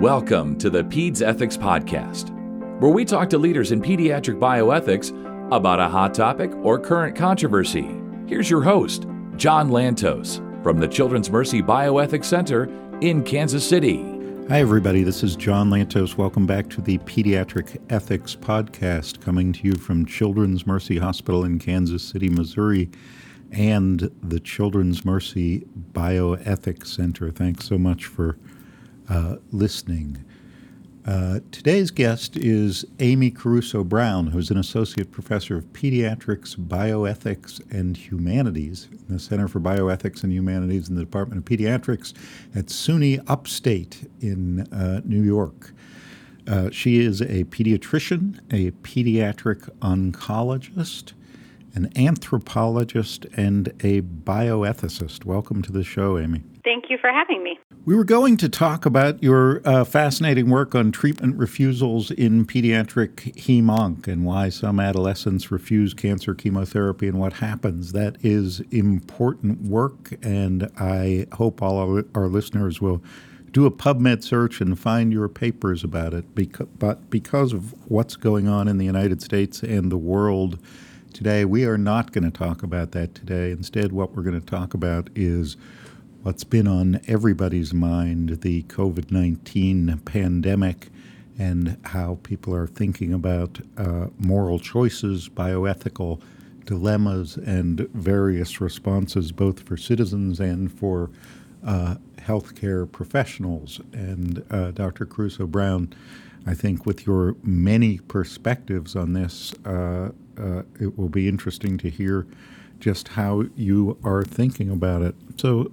Welcome to the Peds Ethics Podcast, where we talk to leaders in pediatric bioethics about a hot topic or current controversy. Here's your host, John Lantos, from the Children's Mercy Bioethics Center in Kansas City. Hi, everybody. This is John Lantos. Welcome back to the Pediatric Ethics Podcast, coming to you from Children's Mercy Hospital in Kansas City, Missouri, and the Children's Mercy Bioethics Center. Thanks so much for uh, listening. Uh, today's guest is Amy Caruso Brown, who's an associate professor of pediatrics, bioethics, and humanities in the Center for Bioethics and Humanities in the Department of Pediatrics at SUNY Upstate in uh, New York. Uh, she is a pediatrician, a pediatric oncologist, an anthropologist, and a bioethicist. Welcome to the show, Amy. Thank you for having me. We were going to talk about your uh, fascinating work on treatment refusals in pediatric hemonc and why some adolescents refuse cancer chemotherapy and what happens. That is important work, and I hope all our, our listeners will do a PubMed search and find your papers about it. But because of what's going on in the United States and the world today, we are not going to talk about that today. Instead, what we're going to talk about is what's been on everybody's mind the COVID 19 pandemic and how people are thinking about uh, moral choices, bioethical dilemmas, and various responses, both for citizens and for uh, healthcare professionals. And uh, Dr. Caruso Brown, I think with your many perspectives on this, uh, uh, it will be interesting to hear just how you are thinking about it. So,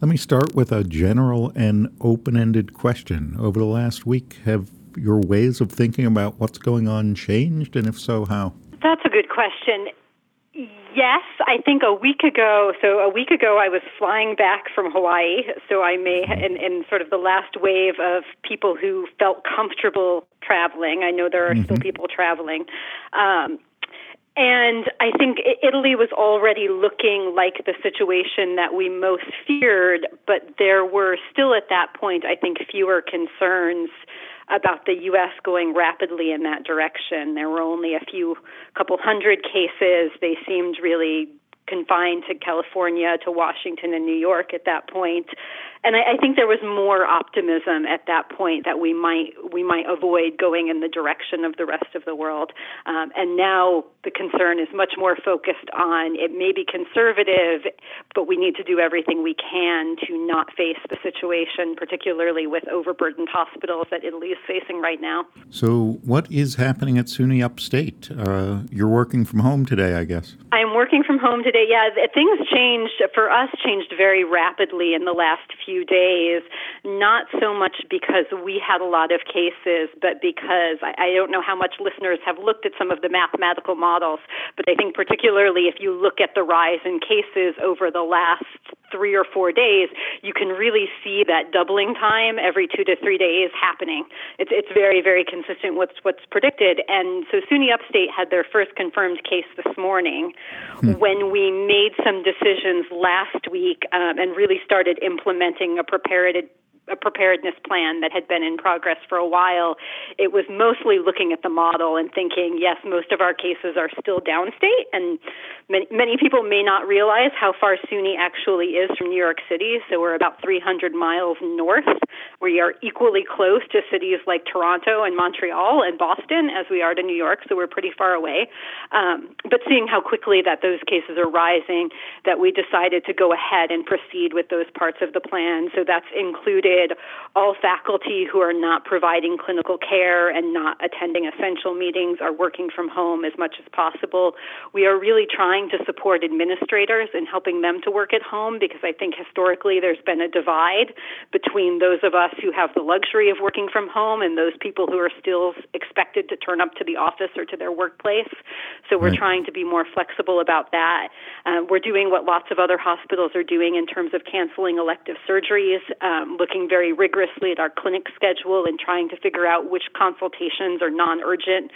let me start with a general and open ended question. Over the last week, have your ways of thinking about what's going on changed? And if so, how? That's a good question. Yes, I think a week ago. So a week ago, I was flying back from Hawaii. So I may, in, in sort of the last wave of people who felt comfortable traveling. I know there are mm-hmm. still people traveling. Um, and I think Italy was already looking like the situation that we most feared, but there were still at that point, I think, fewer concerns about the U.S. going rapidly in that direction. There were only a few, couple hundred cases. They seemed really confined to California, to Washington, and New York at that point. and I, I think there was more optimism at that point that we might we might avoid going in the direction of the rest of the world. Um, and now the concern is much more focused on it may be conservative, but we need to do everything we can to not face the situation, particularly with overburdened hospitals that Italy is facing right now. So, what is happening at SUNY Upstate? Uh, you're working from home today, I guess. I'm working from home today. Yeah, things changed for us. Changed very rapidly in the last few days, not so much because we had a lot of cases, but because I, I don't know how much listeners have looked at some of the mathematical models, but I think particularly if you look at the rise in cases over the last three or four days, you can really see that doubling time every two to three days happening. It's it's very very consistent with what's predicted. And so SUNY Upstate had their first confirmed case this morning. Hmm. When we made some decisions last week um, and really started implementing a prepared a preparedness plan that had been in progress for a while. It was mostly looking at the model and thinking, yes, most of our cases are still downstate, and many, many people may not realize how far SUNY actually is from New York City. So we're about 300 miles north. We are equally close to cities like Toronto and Montreal and Boston as we are to New York, so we're pretty far away. Um, but seeing how quickly that those cases are rising, that we decided to go ahead and proceed with those parts of the plan. So that's included all faculty who are not providing clinical care and not attending essential meetings are working from home as much as possible. We are really trying to support administrators and helping them to work at home because I think historically there's been a divide between those of us who have the luxury of working from home and those people who are still expected to turn up to the office or to their workplace. So we're right. trying to be more flexible about that. Uh, we're doing what lots of other hospitals are doing in terms of canceling elective surgeries, um, looking looking very rigorously at our clinic schedule and trying to figure out which consultations are non urgent.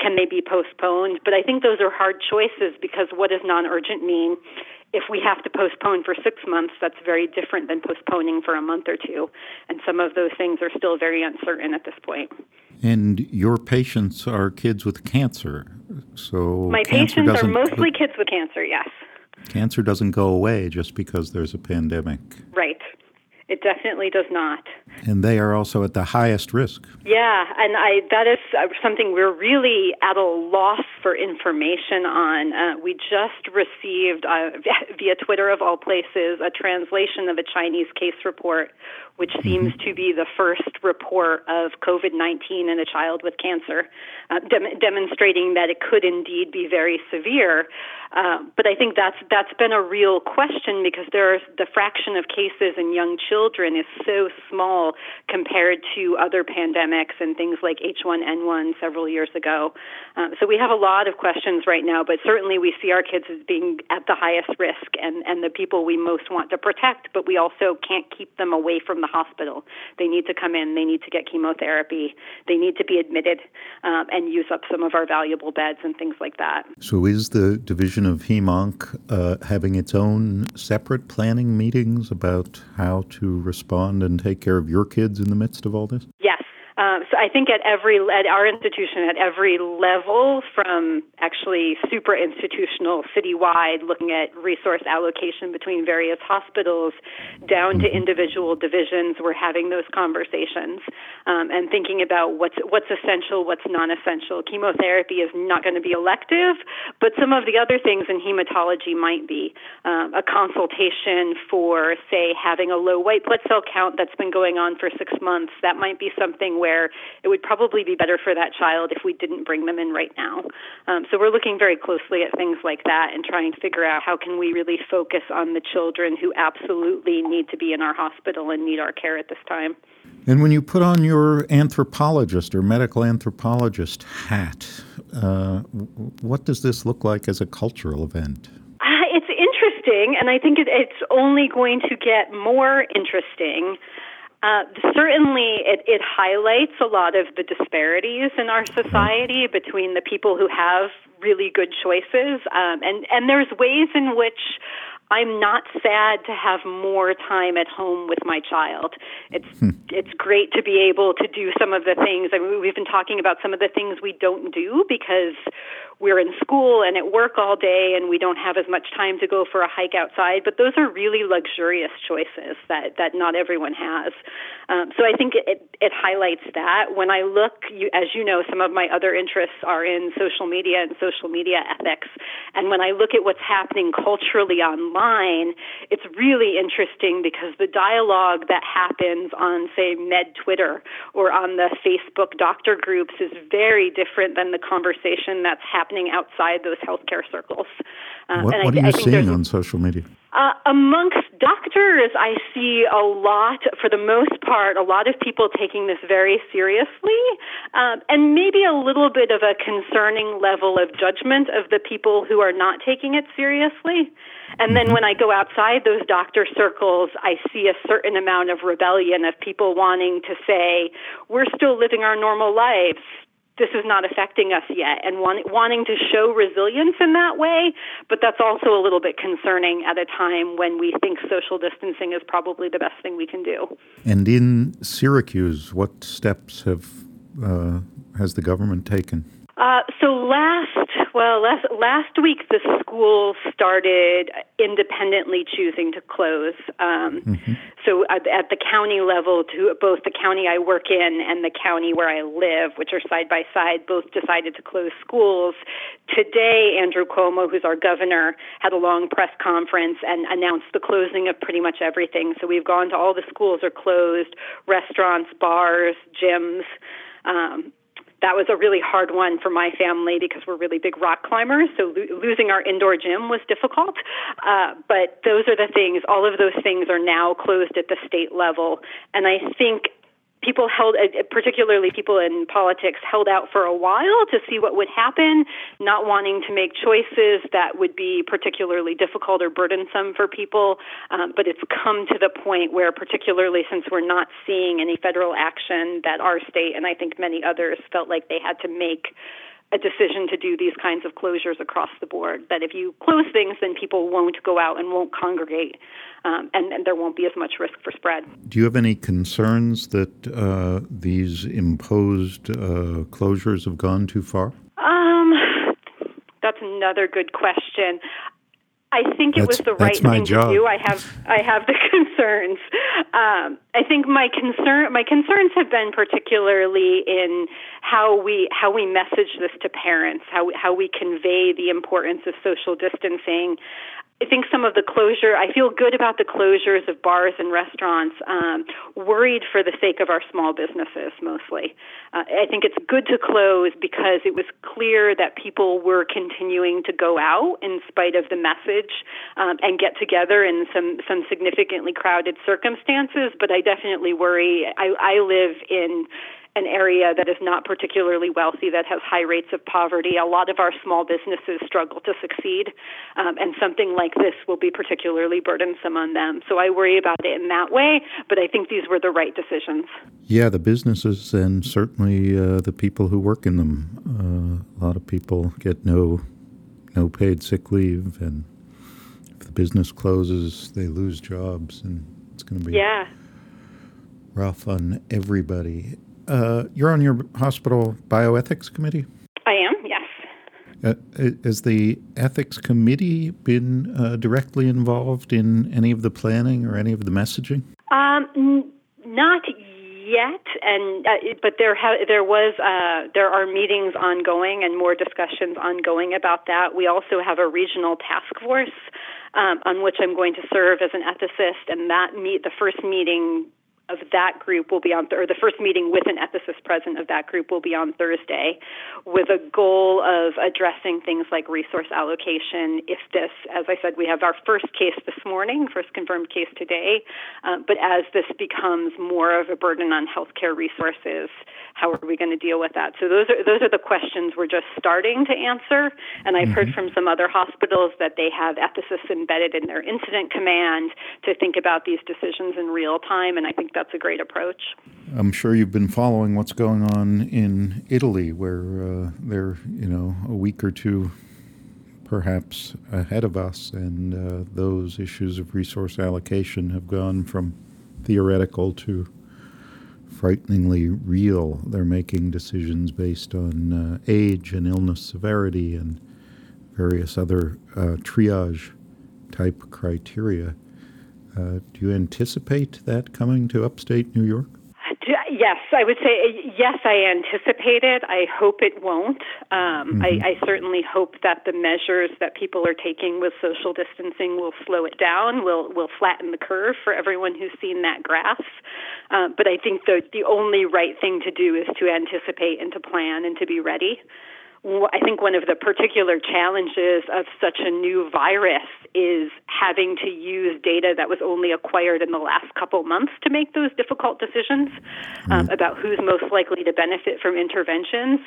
Can they be postponed? But I think those are hard choices because what does non urgent mean? if we have to postpone for six months, that's very different than postponing for a month or two. And some of those things are still very uncertain at this point. And your patients are kids with cancer. So my patients are mostly kids with cancer, yes. Cancer doesn't go away just because there's a pandemic. Right. It definitely does not. And they are also at the highest risk. Yeah, and I that is uh, something we're really at a loss for information on. Uh, we just received uh, via Twitter of all places a translation of a Chinese case report which mm-hmm. seems to be the first report of COVID 19 in a child with cancer, uh, dem- demonstrating that it could indeed be very severe. Uh, but I think that's that's been a real question because there are, the fraction of cases in young children is so small compared to other pandemics and things like H1N1 several years ago. Uh, so we have a lot of questions right now, but certainly we see our kids as being at the highest risk and, and the people we most want to protect, but we also can't keep them away from the hospital. They need to come in, they need to get chemotherapy, they need to be admitted um, and use up some of our valuable beds and things like that. So is the division of HemOnc uh, having its own separate planning meetings about how to respond and take care of your kids in the midst of all this? Yes. Um, so I think at every at our institution at every level, from actually super institutional, citywide, looking at resource allocation between various hospitals, down to mm-hmm. individual divisions, we're having those conversations um, and thinking about what's what's essential, what's non-essential. Chemotherapy is not going to be elective, but some of the other things in hematology might be um, a consultation for, say, having a low white blood cell count that's been going on for six months. That might be something where it would probably be better for that child if we didn't bring them in right now. Um, so we're looking very closely at things like that and trying to figure out how can we really focus on the children who absolutely need to be in our hospital and need our care at this time. And when you put on your anthropologist or medical anthropologist hat, uh, what does this look like as a cultural event? Uh, it's interesting, and I think it, it's only going to get more interesting uh, certainly, it, it highlights a lot of the disparities in our society between the people who have really good choices, um, and and there's ways in which I'm not sad to have more time at home with my child. It's hmm. it's great to be able to do some of the things. I mean, we've been talking about some of the things we don't do because we're in school and at work all day and we don't have as much time to go for a hike outside. But those are really luxurious choices that that not everyone has. Um, so I think it, it highlights that. When I look, you, as you know, some of my other interests are in social media and social media ethics. And when I look at what's happening culturally online it's really interesting because the dialogue that happens on, say, Med Twitter or on the Facebook doctor groups is very different than the conversation that's happening outside those healthcare circles. Uh, what, what I, are you seeing on social media? Uh, amongst doctors, I see a lot, for the most part, a lot of people taking this very seriously, um, and maybe a little bit of a concerning level of judgment of the people who are not taking it seriously. And then mm-hmm. when I go outside those doctor circles, I see a certain amount of rebellion of people wanting to say, we're still living our normal lives this is not affecting us yet and want, wanting to show resilience in that way but that's also a little bit concerning at a time when we think social distancing is probably the best thing we can do. And in syracuse what steps have uh, has the government taken? Uh, so last well last last week the school started independently choosing to close. Um, mm-hmm. So at, at, the county level, to both the county I work in and the county where I live, which are side by side, both decided to close schools. Today, Andrew Cuomo, who's our governor, had a long press conference and announced the closing of pretty much everything. So we've gone to all the schools are closed, restaurants, bars, gyms. Um, that was a really hard one for my family because we're really big rock climbers. So lo- losing our indoor gym was difficult. Uh, but those are the things, all of those things are now closed at the state level. And I think people held, uh, particularly people in politics, held out for a while to see what would happen, not wanting to make choices that would be particularly difficult or burdensome for people. Um, but it's come to the point where, particularly since we're not seeing any federal action, that our state and I think many others felt like they had to make a decision to do these kinds of closures across the board. That if you close things, then people won't go out and won't congregate, um, and, and, there won't be as much risk for spread. Do you have any concerns that uh, these imposed uh, closures have gone too far? Um, that's another good question. I think it that's, was the right thing job. to do. I have I have the concerns. Um, I think my concern my concerns have been particularly in how we how we message this to parents, how we, how we convey the importance of social distancing, I think some of the closure, I feel good about the closures of bars and restaurants, um, worried for the sake of our small businesses mostly. Uh, I think it's good to close because it was clear that people were continuing to go out in spite of the message um, and get together in some, some significantly crowded circumstances. But I definitely worry. I, I live in an area that is not particularly wealthy, that has high rates of poverty. A lot of our small businesses struggle to succeed, um, and something like this will be particularly burdensome on them. So I worry about it in that way, but I think these were the right decisions. Yeah, the businesses and certainly uh, the people who work in them. Uh, a lot of people get no no paid sick leave, and if the business closes, they lose jobs, and it's going to be yeah rough on everybody. Uh, you're on your hospital bioethics committee? I am, yes. Uh, has the ethics committee been uh, directly involved in any of the planning or any of the messaging? Um, n- not yet, and uh, but there ha- there was uh, there are meetings ongoing and more discussions ongoing about that. We also have a regional task force um, on which I'm going to serve as an ethicist, and that meet the first meeting of that group will be on, th- or the first meeting with an ethicist present of that group will be on Thursday, with a goal of addressing things like resource allocation. If this, as I said, we have our first case this morning, first confirmed case today, uh, but as this becomes more of a burden on healthcare resources, how are we going to deal with that? So those are those are the questions we're just starting to answer. And I've mm-hmm. heard from some other hospitals that they have ethicists embedded in their incident command to think about these decisions in real time, and I think that's a great approach. I'm sure you've been following what's going on in Italy, where uh, they're you know a week or two perhaps ahead of us, and uh, those issues of resource allocation have gone from theoretical to frighteningly real. They're making decisions based on uh, age and illness severity and various other uh, triage type criteria. Uh, do you anticipate that coming to upstate New York? Yes, I would say yes. I anticipate it. I hope it won't. Um, mm-hmm. I, I certainly hope that the measures that people are taking with social distancing will slow it down. Will will flatten the curve for everyone who's seen that graph. Uh, but I think the the only right thing to do is to anticipate and to plan and to be ready. I think one of the particular challenges of such a new virus is having to use data that was only acquired in the last couple months to make those difficult decisions um, mm. about who's most likely to benefit from interventions.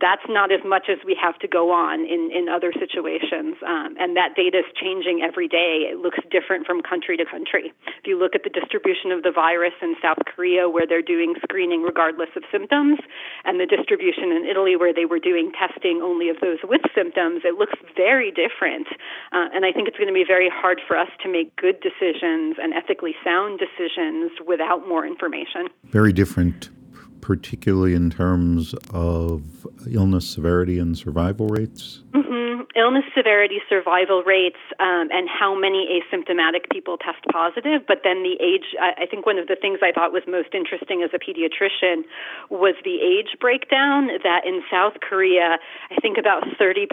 That's not as much as we have to go on in, in other situations. Um, and that data is changing every day. It looks different from country to country. If you look at the distribution of the virus in South Korea, where they're doing screening regardless of symptoms, and the distribution in Italy, where they were doing testing testing only of those with symptoms, it looks very different. Uh, and I think it's going to be very hard for us to make good decisions and ethically sound decisions without more information. Very different, particularly in terms of illness severity and survival rates? Mm-hmm illness severity, survival rates, um, and how many asymptomatic people test positive. But then the age, I, think one of the things I thought was most interesting as a pediatrician was the age breakdown. That in South Korea, I think about 30%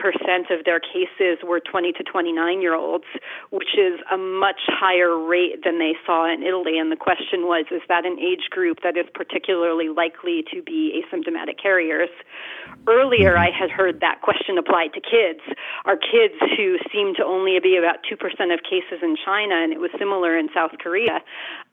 of their cases were 20 to 29 year olds, which is a much higher rate than they saw in Italy. And the question was, is that an age group that is particularly likely to be asymptomatic carriers? Earlier, I had heard that question applied to kids our kids who seem to only be about 2% of cases in China, and it was similar in South Korea,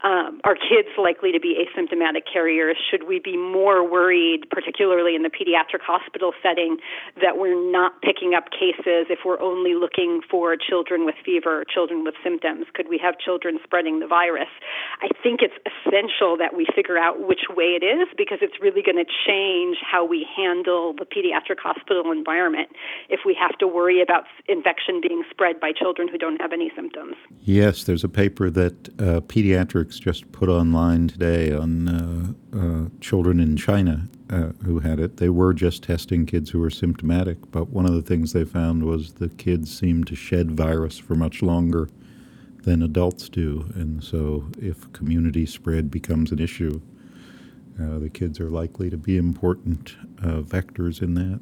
um, are kids likely to be asymptomatic carriers? Should we be more worried, particularly in the pediatric hospital setting, that we're not picking up cases if we're only looking for children with fever or children with symptoms? Could we have children spreading the virus? I think it's essential that we figure out which way it is because it's really going to change how we handle the pediatric hospital environment if we have to worry about infection being spread by children who don't have any symptoms. Yes, there's a paper that uh, Pediatrics just put online today on uh, uh, children in China uh, who had it. They were just testing kids who were symptomatic, but one of the things they found was the kids seemed to shed virus for much longer than adults do. And so, if community spread becomes an issue, uh, the kids are likely to be important uh, vectors in that.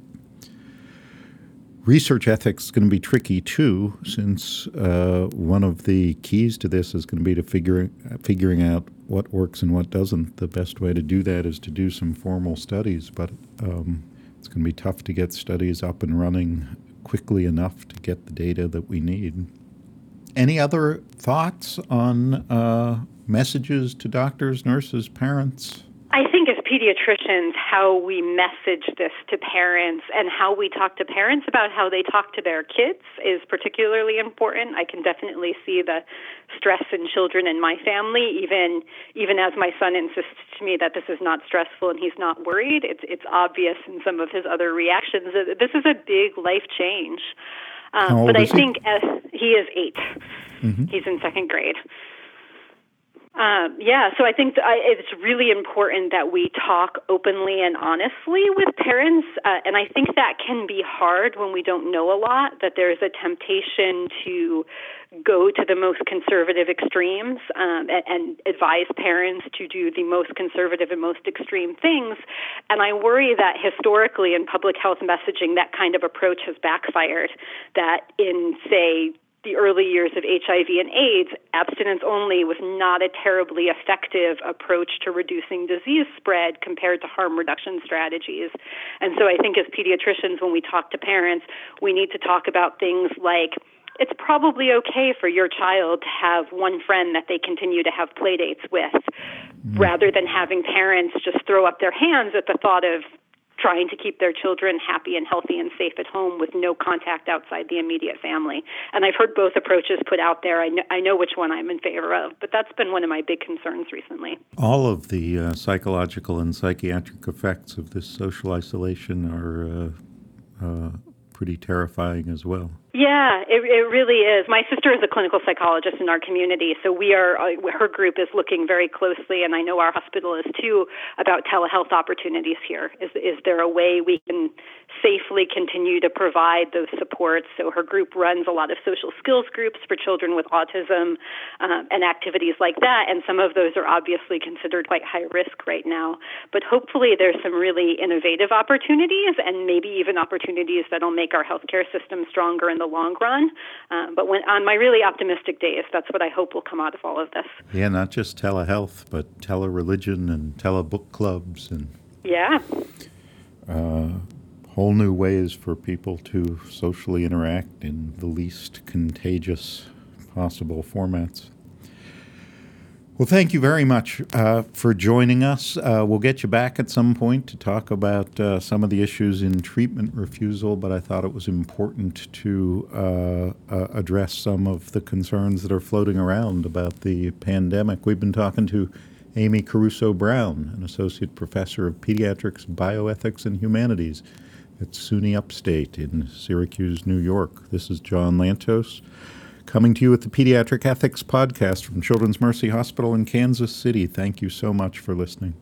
Research ethics is going to be tricky too, since uh, one of the keys to this is going to be to figuring figuring out what works and what doesn't. The best way to do that is to do some formal studies, but um, it's going to be tough to get studies up and running quickly enough to get the data that we need. Any other thoughts on uh, messages to doctors, nurses, parents? I think as pediatricians, how we message this to parents and how we talk to parents about how they talk to their kids is particularly important. I can definitely see the stress in children in my family, even even as my son insists to me that this is not stressful and he's not worried. It's it's obvious in some of his other reactions. This is a big life change. Um, but I think as he is 8 mm-hmm. He's in second grade. Um, yeah, so I think I, it's really important that we talk openly and honestly with parents, uh, and I think that can be hard when we don't know a lot. That there's a temptation to go to the most conservative extremes um, and, and advise parents to do the most conservative and most extreme things. And I worry that historically in public health messaging, that kind of approach has backfired. That in say the early years of HIV and AIDS, abstinence only was not a terribly effective approach to reducing disease spread compared to harm reduction strategies. And so I think as pediatricians, when we talk to parents, we need to talk about things like it's probably okay for your child to have one friend that they continue to have play dates with mm. rather than having parents just throw up their hands at the thought of trying to keep their children happy and healthy and safe at home with no contact outside the immediate family. And I've heard both approaches put out there. I know, I know which one I'm in favor of, but that's been one of my big concerns recently. All of the uh, psychological and psychiatric effects of this social isolation are uh, uh, pretty terrifying as well. Yeah, it, it really is. My sister is a clinical psychologist in our community, so we are uh, her group is looking very closely, and I know our hospital is too about telehealth opportunities here. Is is there a way we can safely continue to provide those supports? So her group runs a lot of social skills groups for children with autism um, and activities like that, and some of those are obviously considered quite high risk right now. But hopefully, there's some really innovative opportunities, and maybe even opportunities that'll make our healthcare system stronger in the long run. Um, but when on my really optimistic days, that's what I hope will come out of all of this. Yeah, not just telehealth, but telereligion and telebook clubs and yeah, uh, whole new ways for people to socially interact in the least contagious possible formats. Well, thank you very much uh, for joining us. Uh, we'll get you back at some point to talk about uh, some of the issues in treatment refusal, but I thought it was important to uh, uh, address some of the concerns that are floating around about the pandemic. We've been talking to Amy Caruso Brown, an associate professor of pediatrics, bioethics, and humanities at SUNY Upstate in Syracuse, New York. This is John Lantos coming to you with the Pediatric Ethics Podcast from Children's Mercy Hospital in Kansas City. Thank you so much for listening.